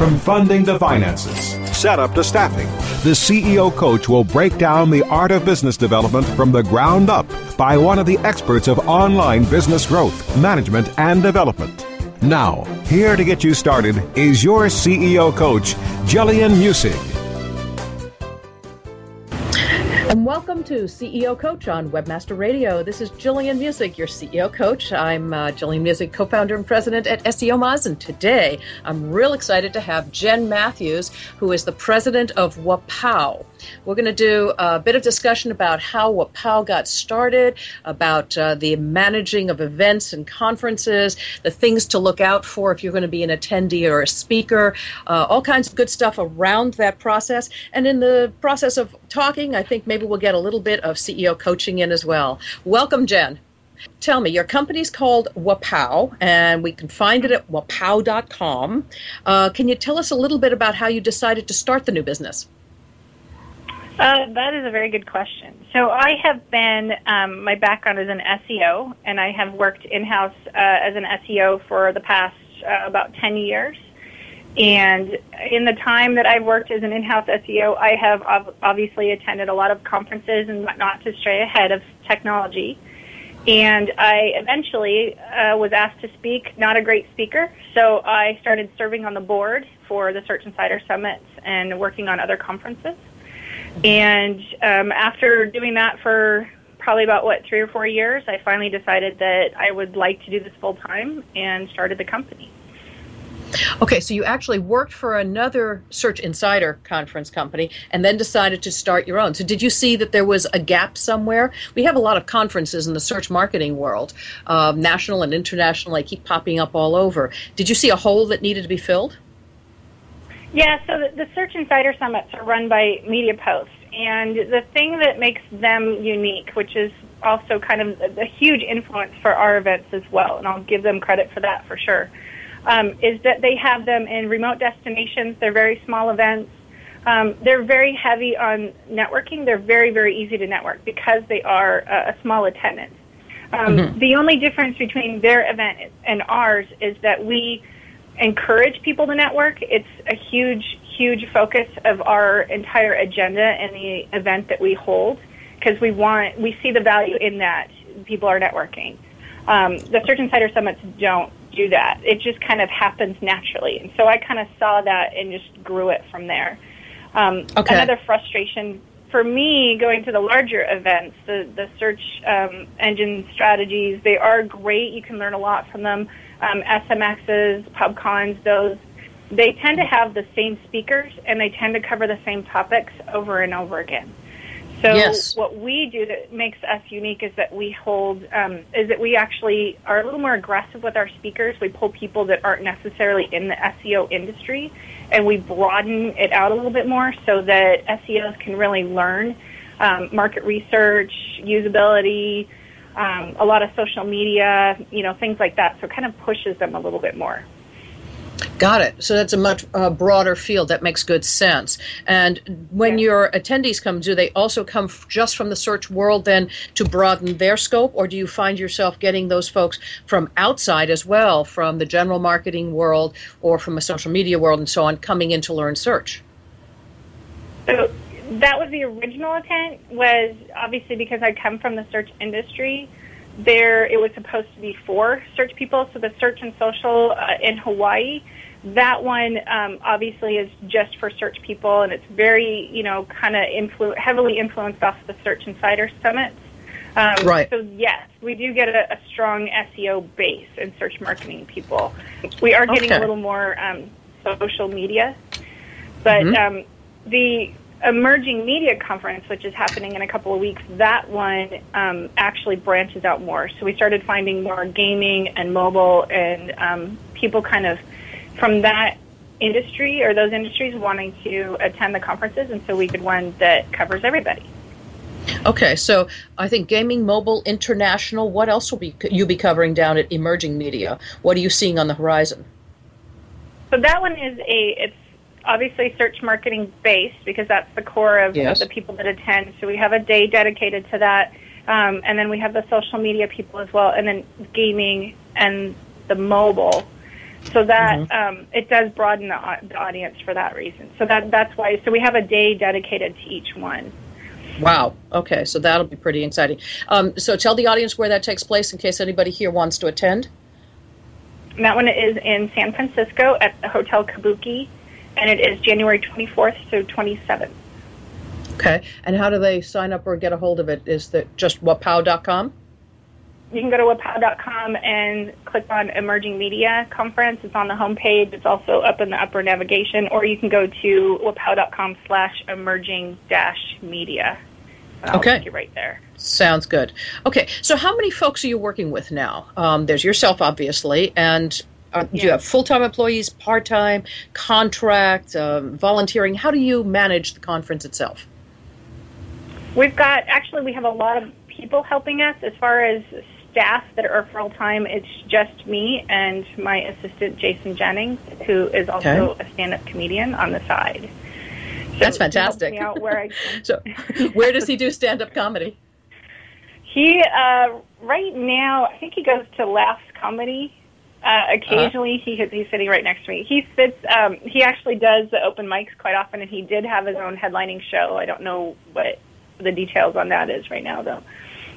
From funding to finances, setup to staffing, the CEO coach will break down the art of business development from the ground up by one of the experts of online business growth, management, and development. Now, here to get you started is your CEO coach, Jillian Muessig. And welcome to CEO Coach on Webmaster Radio. This is Jillian Muessig, your CEO coach. I'm uh, Jillian Muessig, co founder and president at SEOmoz. And today I'm real excited to have Jenn Matthews, who is the president of Wappow. We're going to do a bit of discussion about how Wappow got started, about uh, the managing of events and conferences, the things to look out for if you're going to be an attendee or a speaker, uh, all kinds of good stuff around that process. And in the process of talking, I think maybe we'll get a little bit of CEO coaching in as well. Welcome, Jen. Tell me, your company's called Wappow, and we can find it at wappow.com. Uh, can you tell us a little bit about how you decided to start the new business? Uh, that is a very good question. So I have been, um, my background is in SEO, and I have worked in-house uh, as an SEO for the past uh, about 10 years. And in the time that I've worked as an in-house SEO, I have ob- obviously attended a lot of conferences and whatnot to stay ahead of technology. And I eventually uh, was asked to speak, not a great speaker, so I started serving on the board for the Search Insider Summits and working on other conferences. And um, after doing that for probably about what three or four years, I finally decided that I would like to do this full time and started the company. Okay, so you actually worked for another Search Insider conference company and then decided to start your own. So, did you see that there was a gap somewhere? We have a lot of conferences in the search marketing world, um, national and international, they keep popping up all over. Did you see a hole that needed to be filled? Yeah, so the, the Search Insider Summits are run by MediaPost. And the thing that makes them unique, which is also kind of a, a huge influence for our events as well, and I'll give them credit for that for sure, um, is that they have them in remote destinations. They're very small events. Um, they're very heavy on networking. They're very, very easy to network because they are a, a small attendance. Um, mm-hmm. The only difference between their event and ours is that we encourage people to network. It's a huge, huge focus of our entire agenda and the event that we hold because we want, we see the value in that people are networking. Um, the Search Insider Summits don't do that. It just kind of happens naturally. And so I kind of saw that and just grew it from there. Um, okay. Another frustration for me going to the larger events, the, the search um, engine strategies, they are great. You can learn a lot from them um, SMXs, PubCons, those, they tend to have the same speakers and they tend to cover the same topics over and over again. So yes. what we do that makes us unique is that we hold um, is that we actually are a little more aggressive with our speakers. We pull people that aren't necessarily in the SEO industry, and we broaden it out a little bit more so that SEOs can really learn um, market research, usability, um, a lot of social media, you know, things like that. So it kind of pushes them a little bit more. Got it. So that's a much uh, broader field. That makes good sense. And when yeah. your attendees come, do they also come f- just from the search world then to broaden their scope, or do you find yourself getting those folks from outside as well, from the general marketing world or from a social media world and so on, coming in to learn search? So that was the original intent. Was obviously because I come from the search industry. There, it was supposed to be for search people. So the search and social uh, in Hawaii, that one um, obviously is just for search people, and it's very you know kind of influ- heavily influenced off the Search Insider summits. Um, right. So yes, we do get a, a, strong SEO base and search marketing people. We are getting okay. a little more um, social media, but mm-hmm. um, the emerging media conference, which is happening in a couple of weeks, that one um, actually branches out more. So we started finding more gaming and mobile, and um, people kind of from that industry or those industries wanting to attend the conferences, and so we could one that covers everybody. Okay, so I think gaming, mobile, international. What else will be you be covering down at Emerging Media? What are you seeing on the horizon? So that one is a it's obviously search marketing based because that's the core of, yes. the people that attend. So we have a day dedicated to that, um, and then we have the social media people as well, and then gaming and the mobile. So that mm-hmm. um, it does broaden the, the audience for that reason. So that that's why. So we have a day dedicated to each one. Wow. Okay, so that'll be pretty exciting. Um, so tell the audience where that takes place in case anybody here wants to attend. that one is in San Francisco at the Hotel Kabuki, and it is January 24th to 27th. Okay, and how do they sign up or get a hold of it? Is that just wappow.com? You can go to wappow.com and click on Emerging Media Conference. It's on the homepage. It's also up in the upper navigation, or you can go to wappow.com slash emerging dash media. I'll okay. you right there. Sounds good. Okay, so how many folks are you working with now? Um, there's yourself, obviously, and uh, do you have full-time employees, part-time, contract, um, volunteering? How do you manage the conference itself? We've got actually we have a lot of people helping us as far as staff that are full time. It's just me and my assistant Jason Jennings, who is also okay. a stand-up comedian on the side. So That's fantastic. Where I so, where does he do stand-up comedy? He uh, right now, I think he goes to Laughs Comedy. Uh, occasionally, uh, he he's sitting right next to me. He sits. Um, he actually does the open mics quite often, and he did have his own headlining show. I don't know what the details on that is right now, though.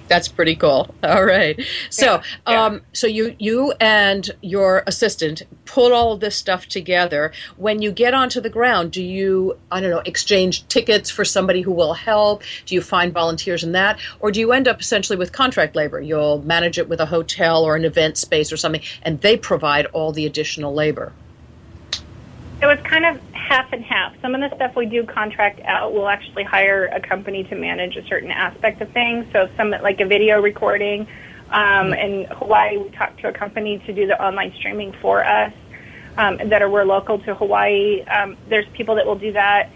That's pretty cool. All right. So, yeah, yeah. Um, so you you and your assistant put all this stuff together. When you get onto the ground, do you I don't know exchange tickets for somebody who will help? Do you find volunteers in that, or do you end up essentially with contract labor? You'll manage it with a hotel or an event space or something, and they provide all the additional labor. It was kind of half and half. Some of the stuff we do contract out, we'll actually hire a company to manage a certain aspect of things. So some like a video recording. Um, in Hawaii, we talked to a company to do the online streaming for us um, that are we're local to Hawaii. Um, there's people that will do that.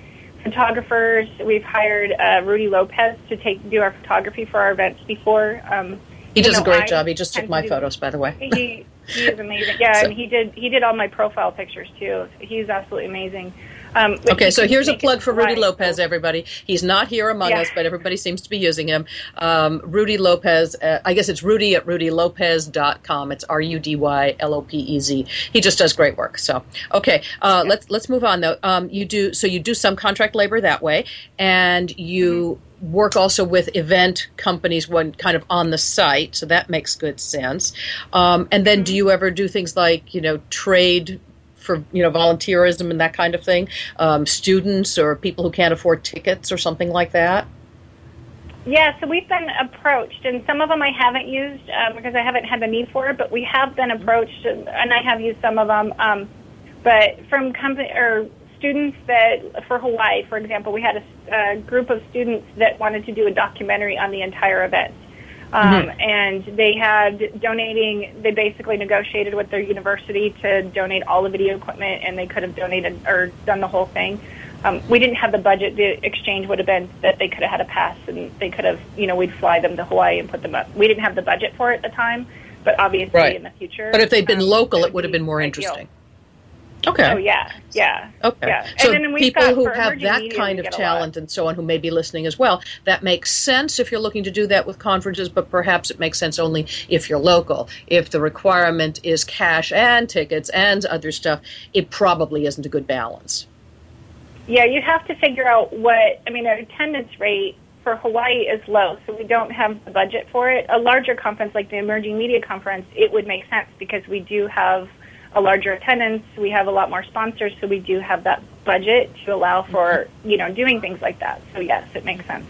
Photographers, we've hired uh, Rudy Lopez to take do our photography for our events before. Um, he does know, a great I job. He just took my do, photos, by the way. He, he is amazing. Yeah, so, and he did he did all my profile pictures too. He's absolutely amazing. Um, okay, so here's a plug for Rudy Lopez, everybody. He's not here among yeah. us, but everybody seems to be using him. Um, Rudy Lopez, uh, I guess it's Rudy at rudylopez.com. It's R U D Y L O P E Z. He just does great work. So, okay, uh, yeah. let's let's move on though. Um, you do so you do some contract labor that way, and you. Mm-hmm work also with event companies when kind of on the site, so that makes good sense. Um, and then, do you ever do things like you know trade for you know volunteerism and that kind of thing, um, students or people who can't afford tickets or something like that? Yeah, so we've been approached, and some of them I haven't used uh, because I haven't had the need for it. But we have been approached, and I have used some of them. Um, but from company or students that, for Hawaii, for example, we had a, a, group of students that wanted to do a documentary on the entire event. Um, mm-hmm. And they had donating, they basically negotiated with their university to donate all the video equipment, and they could have donated or done the whole thing. Um, we didn't have the budget. The exchange would have been that they could have had a pass, and they could have, you know, we'd fly them to Hawaii and put them up. We didn't have the budget for it at the time, but obviously right. in the future. But if they'd been um, local, it would have been more ideal. interesting. Okay. Oh yeah, yeah. Okay. Yeah. So people who have that kind of talent and so on, who may be listening as well, that makes sense if you're looking to do that with conferences. But perhaps it makes sense only if you're local. If the requirement is cash and tickets and other stuff, it probably isn't a good balance. Yeah, you have to figure out what. I mean, our attendance rate for Hawaii is low, so we don't have the budget for it. A larger conference like the Emerging Media Conference, it would make sense because we do have a larger attendance. We have a lot more sponsors, so we do have that budget to allow for you know doing things like that. So yes, it makes sense.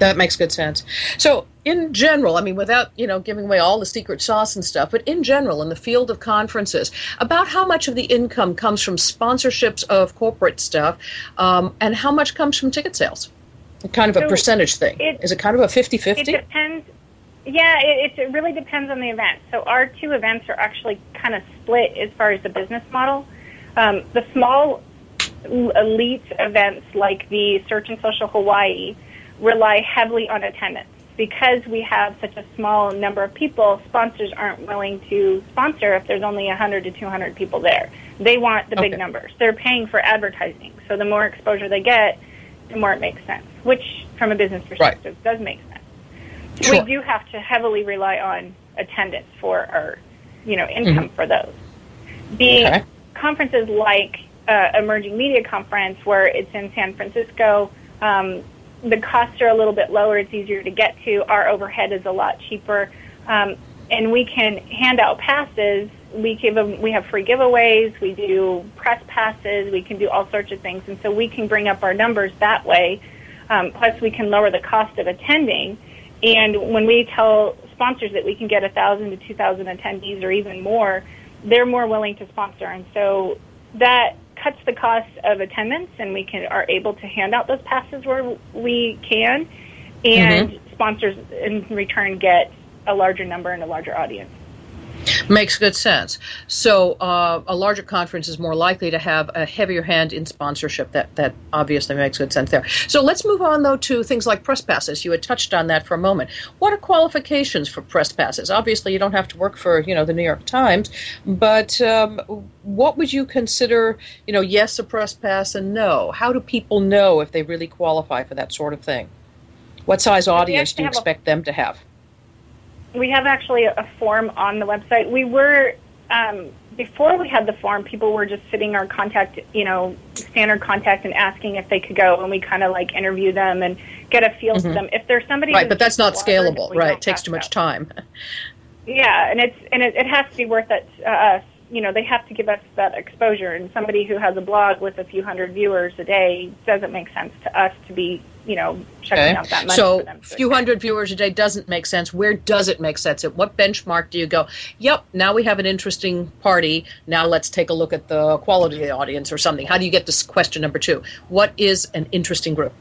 That makes good sense. So, in general, I mean, without you know giving away all the secret sauce and stuff, but in general, in the field of conferences, about how much of the income comes from sponsorships of corporate stuff, um, and how much comes from ticket sales? Kind of a percentage thing. It, Is it kind of a 50-50? It depends. Yeah, it, it really depends on the event. So our two events are actually kind of split as far as the business model. Um, the small elite events like the Search and Social Hawaii rely heavily on attendance. Because we have such a small number of people, sponsors aren't willing to sponsor if there's only 100 to 200 people there. They want the okay. big numbers. They're paying for advertising. So the more exposure they get, the more it makes sense, which from a business perspective right. does make sense. Sure. We do have to heavily rely on attendance for our, you know, income mm-hmm. for those. The okay. conferences like uh, Emerging Media Conference, where it's in San Francisco, um, the costs are a little bit lower. It's easier to get to. Our overhead is a lot cheaper, um, and we can hand out passes. We give them. We have free giveaways. We do press passes. We can do all sorts of things, and so we can bring up our numbers that way. Um, plus, we can lower the cost of attending. And when we tell sponsors that we can get a thousand to two thousand attendees or even more, they're more willing to sponsor. And so that cuts the cost of attendance, and we can are able to hand out those passes where we can, and mm-hmm. sponsors in return get a larger number and a larger audience. Makes good sense. So, uh, a larger conference is more likely to have a heavier hand in sponsorship. That that obviously makes good sense there. So, let's move on though to things like press passes. You had touched on that for a moment. What are qualifications for press passes? Obviously, you don't have to work for you know the New York Times, but um, what would you consider? You know, yes, a press pass, and no. How do people know if they really qualify for that sort of thing? What size audience do you expect a- them to have? We have actually a form on the website. We were um, before we had the form, people were just sitting our contact, you know, standard contact and asking if they could go, and we kind of like interview them and get a feel mm-hmm. for them. If there's somebody, right, but that's not scalable, right? It takes too much time. Yeah, and it's and it, it has to be worth it to us. You know, they have to give us that exposure, and somebody who has a blog with a few hundred viewers a day doesn't make sense to us to be you know, checking okay. out that money so a few hundred viewers a day doesn't make sense. Where does it make sense? At what benchmark do you go? Yep, now we have an interesting party. Now let's take a look at the quality of the audience or something. How do you get to question number two? What is an interesting group?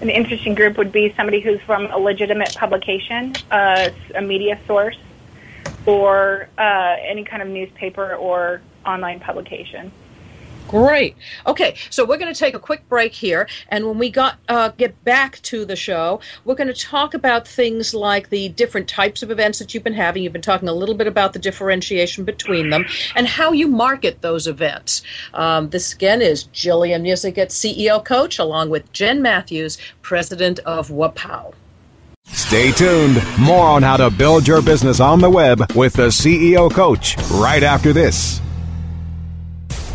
An interesting group would be somebody who's from a legitimate publication, uh, a media source, or uh, any kind of newspaper or online publication. Great. Okay, so we're going to take a quick break here, and when we got uh, get back to the show, we're going to talk about things like the different types of events that you've been having. You've been talking a little bit about the differentiation between them and how you market those events. Um, this again is Jillian Muessig at CEO Coach, along with Jenn Matthews, president of WAPPOW. Stay tuned. More on how to build your business on the web with the CEO Coach right after this.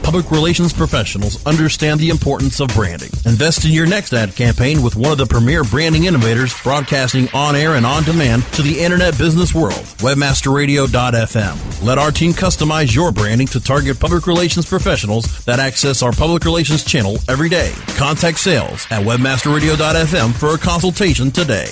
Public relations professionals understand the importance of branding. Invest in your next ad campaign with one of the premier branding innovators broadcasting on air and on demand to the internet business world. Webmasterradio.fm. Let our team customize your branding to target public relations professionals that access our public relations channel every day. Contact sales at webmasterradio.fm for a consultation today.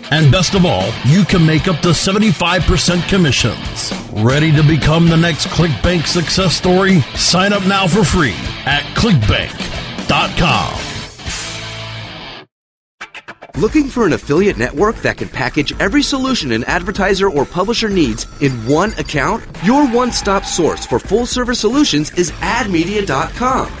And best of all, you can make up to 75% commissions. Ready to become the next ClickBank success story? Sign up now for free at ClickBank Looking for an affiliate network that can package every solution an advertiser or publisher needs in one account? Your one stop source for full service solutions is admedia.com.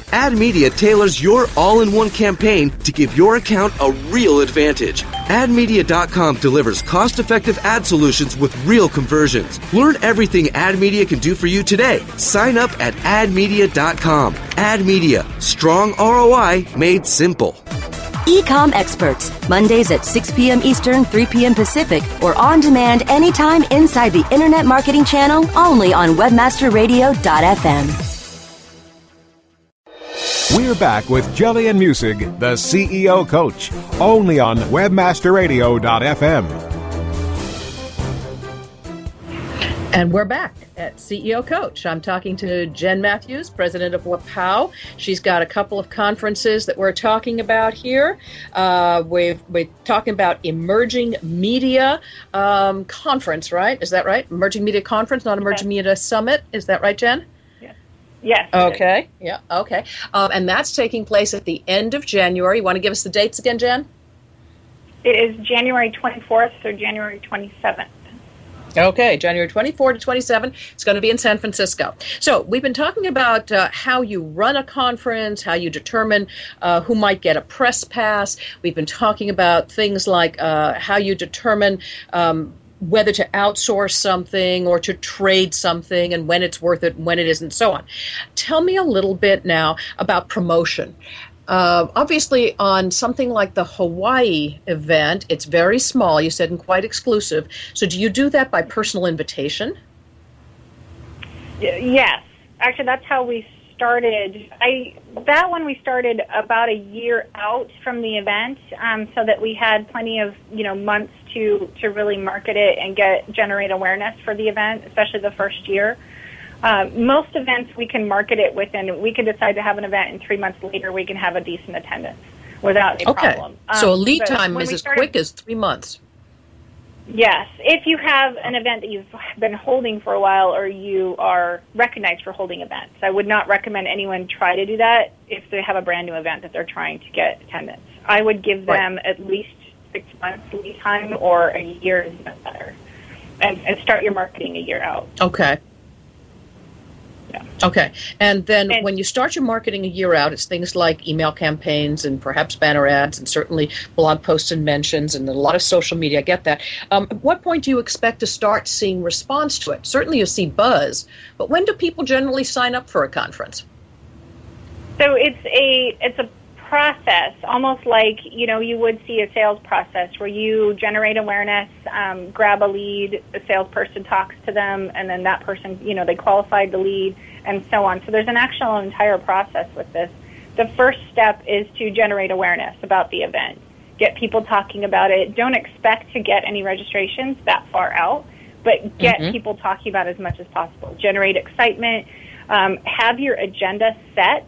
AdMedia tailors your all-in-one campaign to give your account a real advantage. AdMedia.com delivers cost-effective ad solutions with real conversions. Learn everything AdMedia can do for you today. Sign up at AdMedia.com. AdMedia, strong ROI made simple. Ecom Experts, Mondays at 6 p.m. Eastern, 3 p.m. Pacific, or on demand anytime inside the Internet Marketing Channel only on WebmasterRadio.fm. We're back with Jillian Muessig, the CEO coach, only on webmasterradio.fm. And we're back at CEO Coach. I'm talking to Jenn Matthews, president of Wappow. She's got a couple of conferences that we're talking about here. Uh, we are talking about Emerging Media um, Conference, right? Is that right? Emerging Media Conference, not Emerging Media Summit. Is that right, Jen? Yes. Okay. Yeah. Okay. Um, and that's taking place at the end of January. You want to give us the dates again, Jen? It is January 24th through January 27th. Okay, January 24 to 27. It's going to be in San Francisco. So, we've been talking about uh, how you run a conference, how you determine uh, who might get a press pass. We've been talking about things like uh, how you determine um, whether to outsource something or to trade something and when it's worth it and when it isn't, so on. Tell me a little bit now about promotion. Uh, obviously, on something like the Hawaii event, it's very small, you said, and quite exclusive. So, do you do that by personal invitation? Yes. Actually, that's how we started. I that one we started about a year out from the event, um, so that we had plenty of you know months to to really market it and get generate awareness for the event, especially the first year. Uh, most events we can market it within. We can decide to have an event, and three months later we can have a decent attendance without any okay. problem. Um, so a um, lead time is as started, quick as three months. Yes, if you have an event that you've been holding for a while, or you are recognized for holding events, I would not recommend anyone try to do that if they have a brand new event that they're trying to get attendance. I would give them right. at least six months lead time, or a year is better, and, and start your marketing a year out. Okay. Yeah. Okay. And then and, when you start your marketing a year out, it's things like email campaigns and perhaps banner ads and certainly blog posts and mentions and a lot of social media. I get that. Um, at what point do you expect to start seeing response to it? Certainly you see buzz, but when do people generally sign up for a conference? So it's a it's a process, almost like you know you would see a sales process where you generate awareness, um, grab a lead, a salesperson talks to them, and then that person, you know, they qualified the lead, and so on. So there's an actual entire process with this. The first step is to generate awareness about the event, get people talking about it. Don't expect to get any registrations that far out, but get mm-hmm. people talking about it as much as possible. Generate excitement. Um, have your agenda set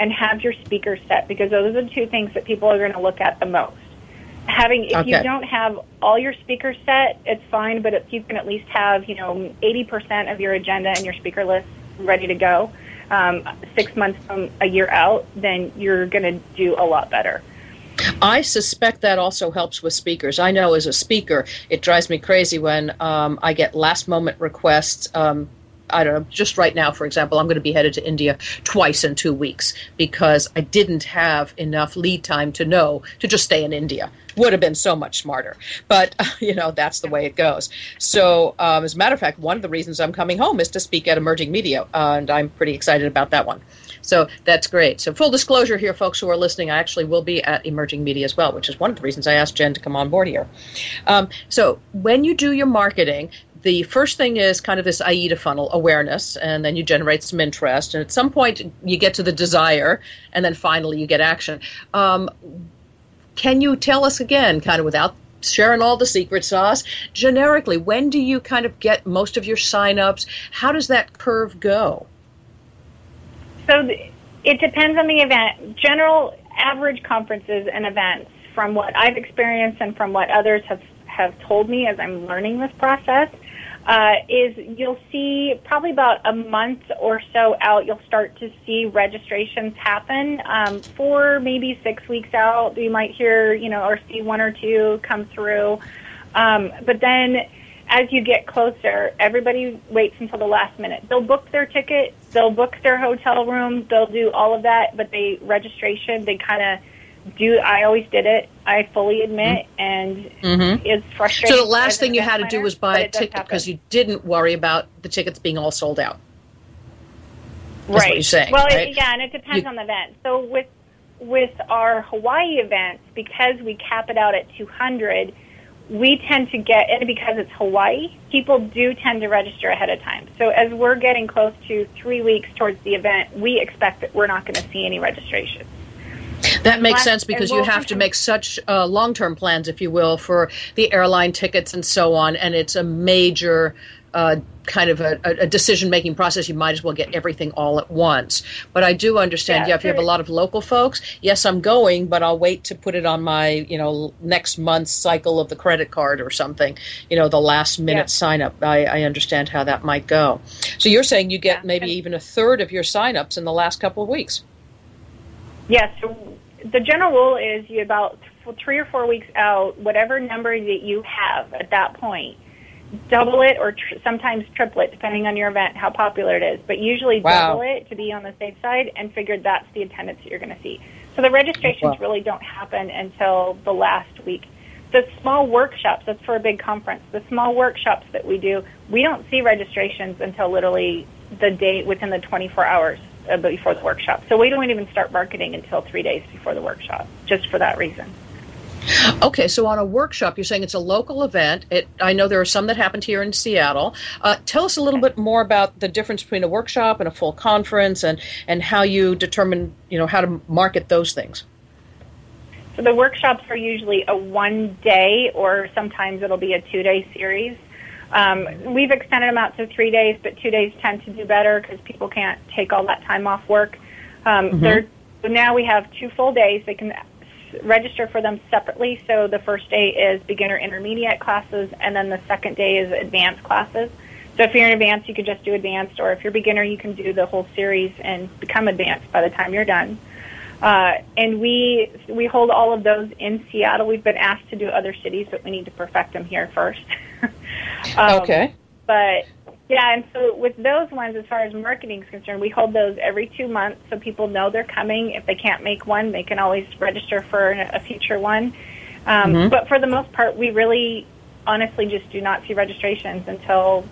and have your speakers set because those are the two things that people are going to look at the most. Having if okay. you don't have all your speakers set, it's fine, but if you can at least have you know 80% of your agenda and your speaker list ready to go, um, six months from a year out, then you're going to do a lot better. I suspect that also helps with speakers. I know as a speaker, it drives me crazy when um, I get last moment requests. Um, I don't know, just right now, for example, I'm going to be headed to India twice in two weeks because I didn't have enough lead time to know to just stay in India. Would have been so much smarter. But, you know, that's the way it goes. So, um, as a matter of fact, one of the reasons I'm coming home is to speak at Emerging Media, uh, and I'm pretty excited about that one. So that's great. So full disclosure here, folks who are listening, I actually will be at Emerging Media as well, which is one of the reasons I asked Jen to come on board here. Um, so when you do your marketing, the first thing is kind of this AIDA funnel awareness, and then you generate some interest, and at some point you get to the desire, and then finally you get action. Um, can you tell us again, kind of without sharing all the secret sauce, generically, when do you kind of get most of your signups? How does that curve go? So it depends on the event. General average conferences and events, from what I've experienced and from what others have have told me as I'm learning this process, uh, is you'll see probably about a month or so out, you'll start to see registrations happen. Um, four, maybe six weeks out, you might hear, you know, or see one or two come through. Um, but then as you get closer, everybody waits until the last minute. They'll book their ticket, they'll book their hotel room, they'll do all of that, but they registration, they kind of do I always did it. I fully admit, mm-hmm. and mm-hmm. it's frustrating. So the last thing you had to do was buy a ticket because you didn't worry about the tickets being all sold out. That's right. Saying, well, right? It, yeah, and it depends you, on the event. So with with our Hawaii events, because we cap it out at 200, we tend to get, and because it's Hawaii, people do tend to register ahead of time. So as we're getting close to three weeks towards the event, we expect that we're not going to see any registrations. That makes sense because you have to make such uh, long term plans, if you will, for the airline tickets and so on, and it's a major uh, kind of a, a decision making process. You might as well get everything all at once. But I do understand. Yeah, yeah if you have a lot of local folks, yes, I'm going, but I'll wait to put it on my you know next month's cycle of the credit card or something. You know, the last minute yeah. sign up. I, I, understand how that might go. So you're saying you get maybe even a third of your sign-ups in the last couple of weeks. Yes. Yeah, so the general rule is you about three or four weeks out, whatever number that you have at that point double it or tr- sometimes triple it, depending on your event, how popular it is. But usually wow. double it to be on the safe side and figure that's the attendance that you're going to see. So the registrations wow. really don't happen until the last week. The small workshops, that's for a big conference, the small workshops that we do, we don't see registrations until literally the day within the 24 hours before the workshop. So we don't even start marketing until three days before the workshop, just for that reason. Okay, so on a workshop, you're saying it's a local event. It, I know there are some that happened here in Seattle. Uh, tell us a little bit more about the difference between a workshop and a full conference, and and how you determine, you know, how to market those things. So the workshops are usually a one day, or sometimes it'll be a two day series. Um, we've extended them out to three days, but two days tend to do better because people can't take all that time off work. Um, mm-hmm. now we have two full days. They can register for them separately. So the first day is beginner intermediate classes, and then the second day is advanced classes. So if you're in advanced, you can just do advanced, or if you're beginner, you can do the whole series and become advanced by the time you're done. Uh, and we we hold all of those in Seattle. We've been asked to do other cities, but we need to perfect them here first. um, okay. But yeah, and so with those ones, as far as marketing is concerned, we hold those every two months so people know they're coming. If they can't make one, they can always register for a future one. Um, mm-hmm. But for the most part, we really honestly just do not see registrations until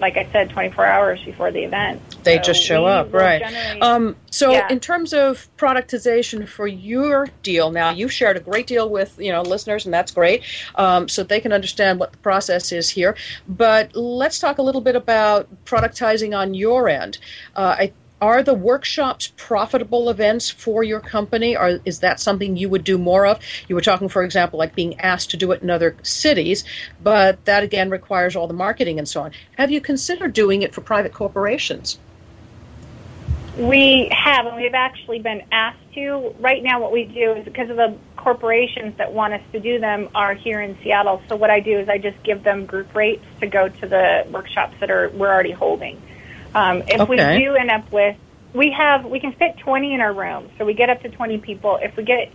like I said, 24 hours before the event. They so just show up, right? Um, so, yeah. in terms of productization for your deal, now you've shared a great deal with you know listeners, and that's great, um, so they can understand what the process is here. But let's talk a little bit about productizing on your end. Uh, I are the workshops profitable events for your company? Or is that something you would do more of? You were talking for example like being asked to do it in other cities but that again requires all the marketing and so on. Have you considered doing it for private corporations? We have and we've actually been asked to. Right now what we do is because of the corporations that want us to do them are here in seattle. So what i do is i just give them group rates to go to the workshops that are we're already holding um, if okay. we do end up with, we have, we can fit 20 in our room, so we get up to 20 people. If we get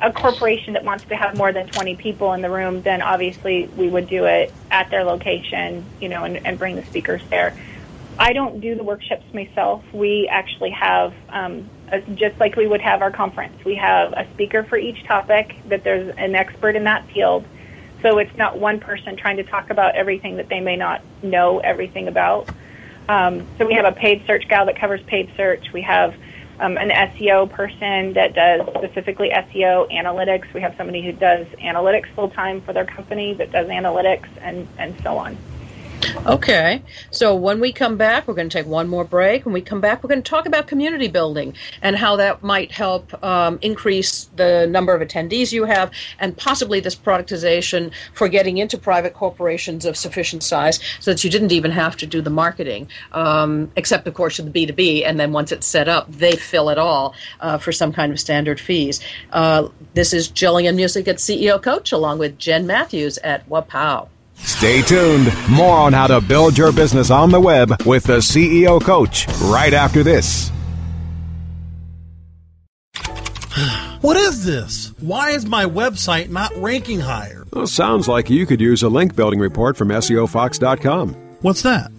a corporation that wants to have more than 20 people in the room, then obviously we would do it at their location, you know, and, and bring the speakers there. I don't do the workshops myself. We actually have, um, a, just like we would have our conference, we have a speaker for each topic, that there's an expert in that field. So it's not one person trying to talk about everything that they may not know everything about. Um, so we have a paid search gal that covers paid search. We have um, an SEO person that does specifically SEO analytics. We have somebody who does analytics full time for their company that does analytics and, and so on. Okay. So when we come back, we're going to take one more break. When we come back, we're going to talk about community building and how that might help um, increase the number of attendees you have and possibly this productization for getting into private corporations of sufficient size so that you didn't even have to do the marketing, um, except, of course, to the B2B. And then once it's set up, they fill it all uh, for some kind of standard fees. Uh, this is Jillian Muessig at CEO Coach along with Jenn Matthews at Wappow. Stay tuned. More on how to build your business on the web with the CEO Coach right after this. What is this? Why is my website not ranking higher? Well, sounds like you could use a link building report from SEOFox.com. What's that?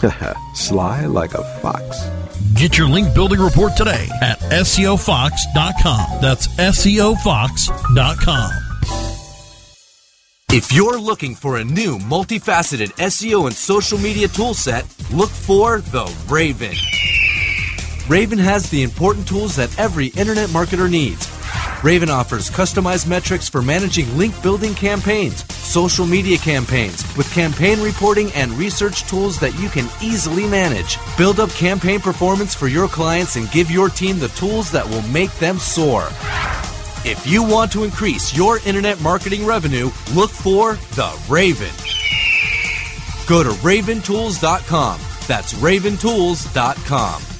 Sly like a fox. Get your link building report today at SEOFox.com. That's SEOFox.com. If you're looking for a new multifaceted SEO and social media toolset, look for the Raven. Raven has the important tools that every internet marketer needs. Raven offers customized metrics for managing link building campaigns, social media campaigns, with campaign reporting and research tools that you can easily manage. Build up campaign performance for your clients and give your team the tools that will make them soar. If you want to increase your internet marketing revenue, look for the Raven. Go to raventools.com. That's raventools.com.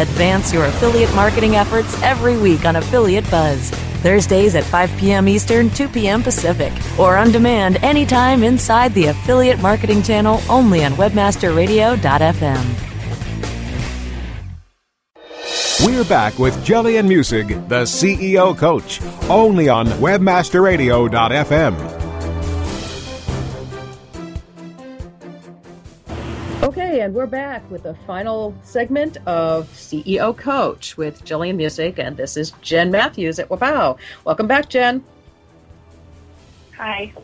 Advance your affiliate marketing efforts every week on Affiliate Buzz. Thursdays at 5 p.m. Eastern, 2 p.m. Pacific, or on demand anytime inside the Affiliate Marketing Channel only on WebmasterRadio.fm. We're back with Jillian Muessig, the CEO coach, only on WebmasterRadio.fm. and we're back with the final segment of CEO Coach with Jillian Muessig, and this is Jenn Matthews at Wow. Welcome back, Jen. Hi.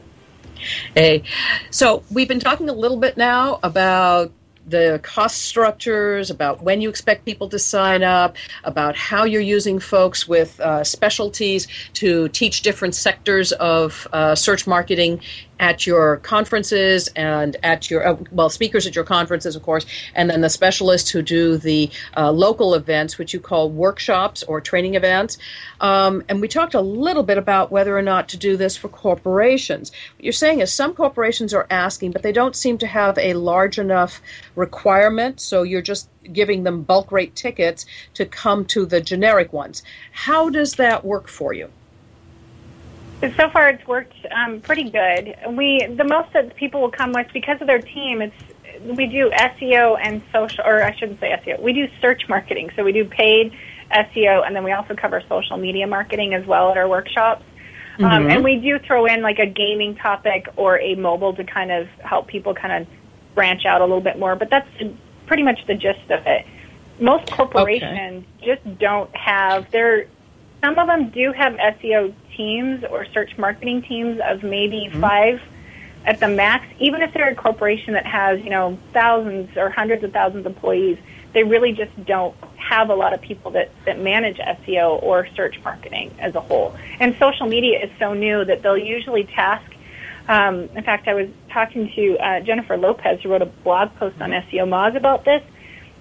Hey, so we've been talking a little bit now about the cost structures, about when you expect people to sign up, about how you're using folks with uh, specialties to teach different sectors of uh, search marketing at your conferences and at your uh, well speakers at your conferences of course and then the specialists who do the uh, local events which you call workshops or training events. Um, and we talked a little bit about whether or not to do this for corporations. What you're saying is some corporations are asking but they don't seem to have a large enough requirement so you're just giving them bulk rate tickets to come to the generic ones. How does that work for you so far, it's worked um, pretty good. We the most that people will come with because of their team. It's we do SEO and social, or I shouldn't say SEO. We do search marketing, so we do paid SEO, and then we also cover social media marketing as well at our workshops. Um, mm-hmm. Um, and we do throw in like a gaming topic or a mobile to kind of help people kind of branch out a little bit more. But that's pretty much the gist of it. Most corporations okay. just don't have their. Some of them do have SEO teams or search marketing teams of maybe mm-hmm. five at the max, even if they're a corporation that has, you know, thousands or hundreds of thousands of employees, they really just don't have a lot of people that, that manage SEO or search marketing as a whole. And social media is so new that they'll usually task. Um, in fact, I was talking to uh, Jennifer Lopez, who wrote a blog post on SEOmoz about this,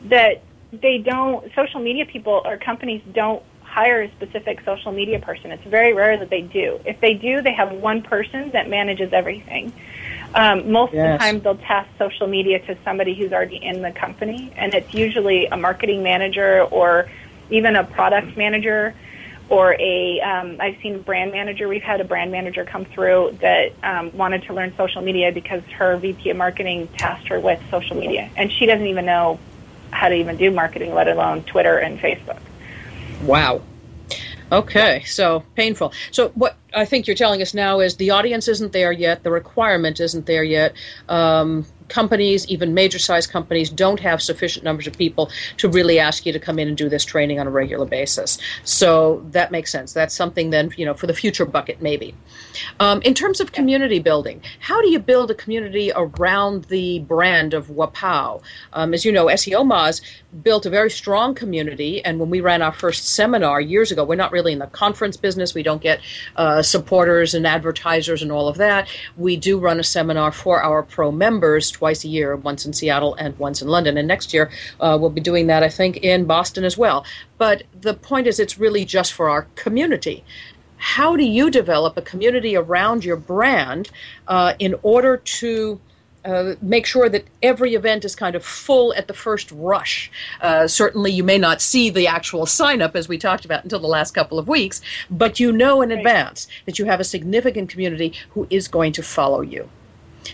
that they don't, social media people or companies don't hire a specific social media person. It's very rare that they do. If they do, they have one person that manages everything. Um, most yes. of the time, they'll task social media to somebody who's already in the company, and it's usually a marketing manager or even a product manager or a um, I've seen brand manager. We've had a brand manager come through that um, wanted to learn social media because her VP of marketing tasked her with social media, and she doesn't even know how to even do marketing, let alone Twitter and Facebook. Wow. Okay, so painful. So what I think you're telling us now is the audience isn't there yet, the requirement isn't there yet. Um, companies, even major size companies, don't have sufficient numbers of people to really ask you to come in and do this training on a regular basis. So that makes sense. That's something then, you know, for the future bucket, maybe. Um, in terms of community building, how do you build a community around the brand of Wappow? Um, as you know, SEOmoz built a very strong community, and when we ran our first seminar years ago, we're not really in the conference business. We don't get uh, supporters and advertisers and all of that. We do run a seminar for our pro members twice a year, once in Seattle and once in London. And next year uh, we'll be doing that, I think, in Boston as well. But the point is, it's really just for our community. how do you develop a community around your brand uh, in order to uh, make sure that every event is kind of full at the first rush. Uh, certainly, you may not see the actual sign up as we talked about until the last couple of weeks, but you know in right. advance that you have a significant community who is going to follow you.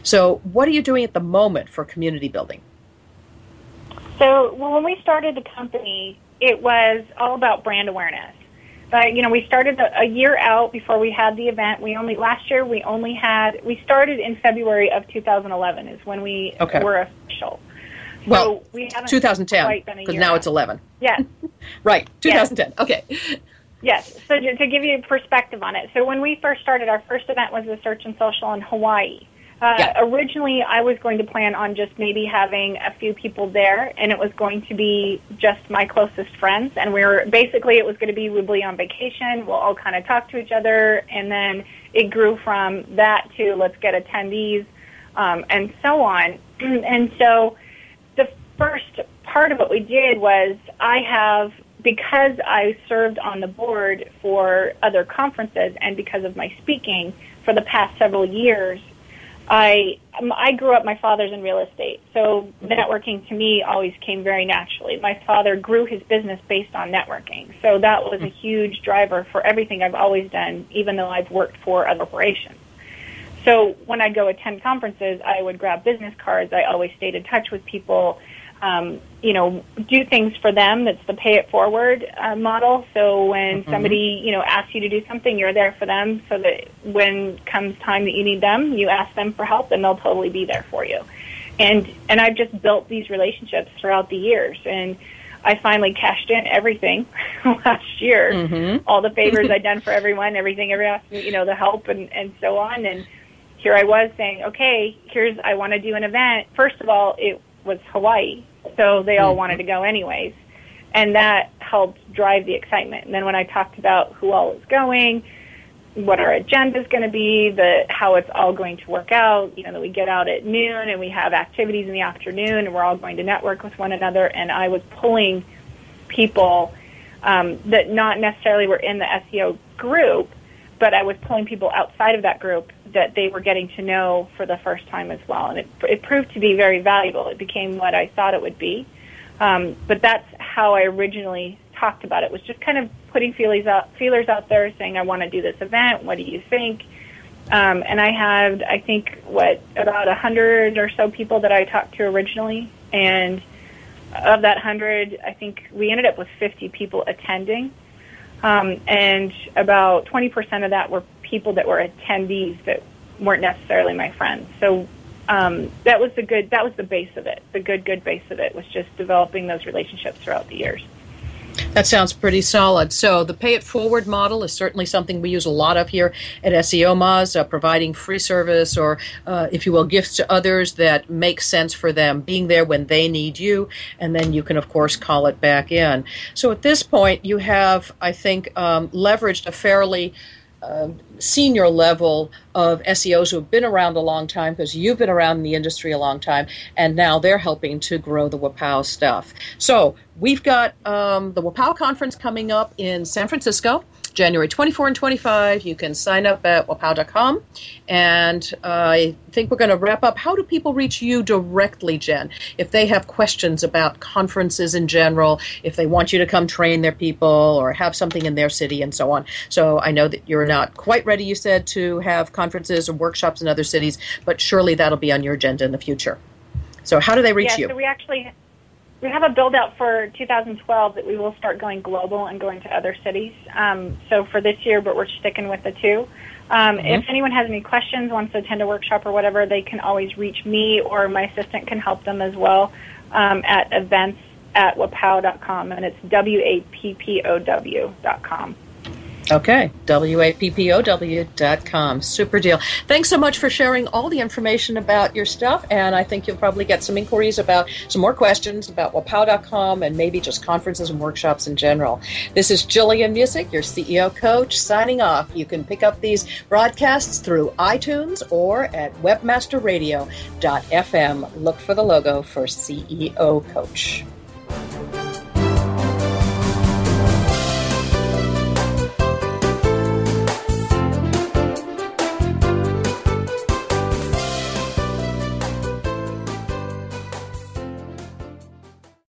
So, what are you doing at the moment for community building? So, well, when we started the company, it was all about brand awareness. But you know, we started a, a year out before we had the event. We only last year we only had we started in February of 2011 is when we okay. were official. So well, we 2010 because now it's 11. Yes. right. 2010. Yes. Okay. Yes. So to, to give you perspective on it, so when we first started, our first event was the Search and Social in Hawaii. Uh, yeah. Originally, I was going to plan on just maybe having a few people there, and it was going to be just my closest friends. And we were basically it was going to be we'll be on vacation, we'll all kind of talk to each other, and then it grew from that to let's get attendees, um, and so on. and so, the first part of what we did was I have because I served on the board for other conferences, and because of my speaking for the past several years I I grew up. My father's in real estate, so networking to me always came very naturally. My father grew his business based on networking, so that was a huge driver for everything I've always done, even though I've worked for other corporations. So when I go attend conferences, I would grab business cards. I always stayed in touch with people um, you know, do things for them. That's the pay it forward uh, model. So when mm-hmm. somebody, you know, asks you to do something, you're there for them so that when comes time that you need them, you ask them for help and they'll totally be there for you. And, and I've just built these relationships throughout the years and I finally cashed in everything last year, mm-hmm. all the favors I'd done for everyone, everything, every, you know, the help and, and so on. And here I was saying, okay, here's, I want to do an event. First of all, it was Hawaii so they all wanted to go anyways. And that helped drive the excitement. And then when I talked about who all is going, what our agenda is going to be, the how it's all going to work out. You know that we get out at noon and we have activities in the afternoon, and we're all going to network with one another. And I was pulling people um, that not necessarily were in the SEO group, but I was pulling people outside of that group that they were getting to know for the first time as well. And it, it proved to be very valuable. It became what I thought it would be. Um, but that's how I originally talked about it, was just kind of putting feelers out, feelers out there saying, I want to do this event. What do you think? Um, and I had, I think, what, about a hundred or so people that I talked to originally. And of that hundred, I think we ended up with 50 people attending. Um, and about 20% of that were people that were attendees that weren't necessarily my friends. So um, that was the good. That was the base of it. The good, good base of it was just developing those relationships throughout the years. That sounds pretty solid. So the pay it forward model is certainly something we use a lot of here at SEOmoz, uh, providing free service or, uh, if you will, gifts to others that make sense for them, being there when they need you, and then you can, of course, call it back in. So at this point, you have, I think, um, leveraged a fairly senior level of SEOs who have been around a long time because you've been around in the industry a long time, and now they're helping to grow the Wappow stuff. So we've got um, the Wappow conference coming up in San Francisco. January 24 and 25. You can sign up at wappow.com. And uh, I think we're going to wrap up. How do people reach you directly, Jenn? If they have questions about conferences in general, if they want you to come train their people or have something in their city and so on. So I know that you're not quite ready, you said, to have conferences or workshops in other cities, but surely that'll be on your agenda in the future. So how do they reach yeah, you? So we actually we have a build out for 2012 that we will start going global and going to other cities. Um, so for this year, but we're sticking with the two. Um, mm-hmm. If anyone has any questions, wants to attend a workshop or whatever, they can always reach me or my assistant can help them as well um, at events at wappow.com, and it's W A P P O W.com. Okay, com. Super deal. Thanks so much for sharing all the information about your stuff, and I think you'll probably get some inquiries about some more questions about wappow.com and maybe just conferences and workshops in general. This is Jillian Muessig, your CEO coach, signing off. You can pick up these broadcasts through iTunes or at webmasterradio.fm. Look for the logo for CEO Coach.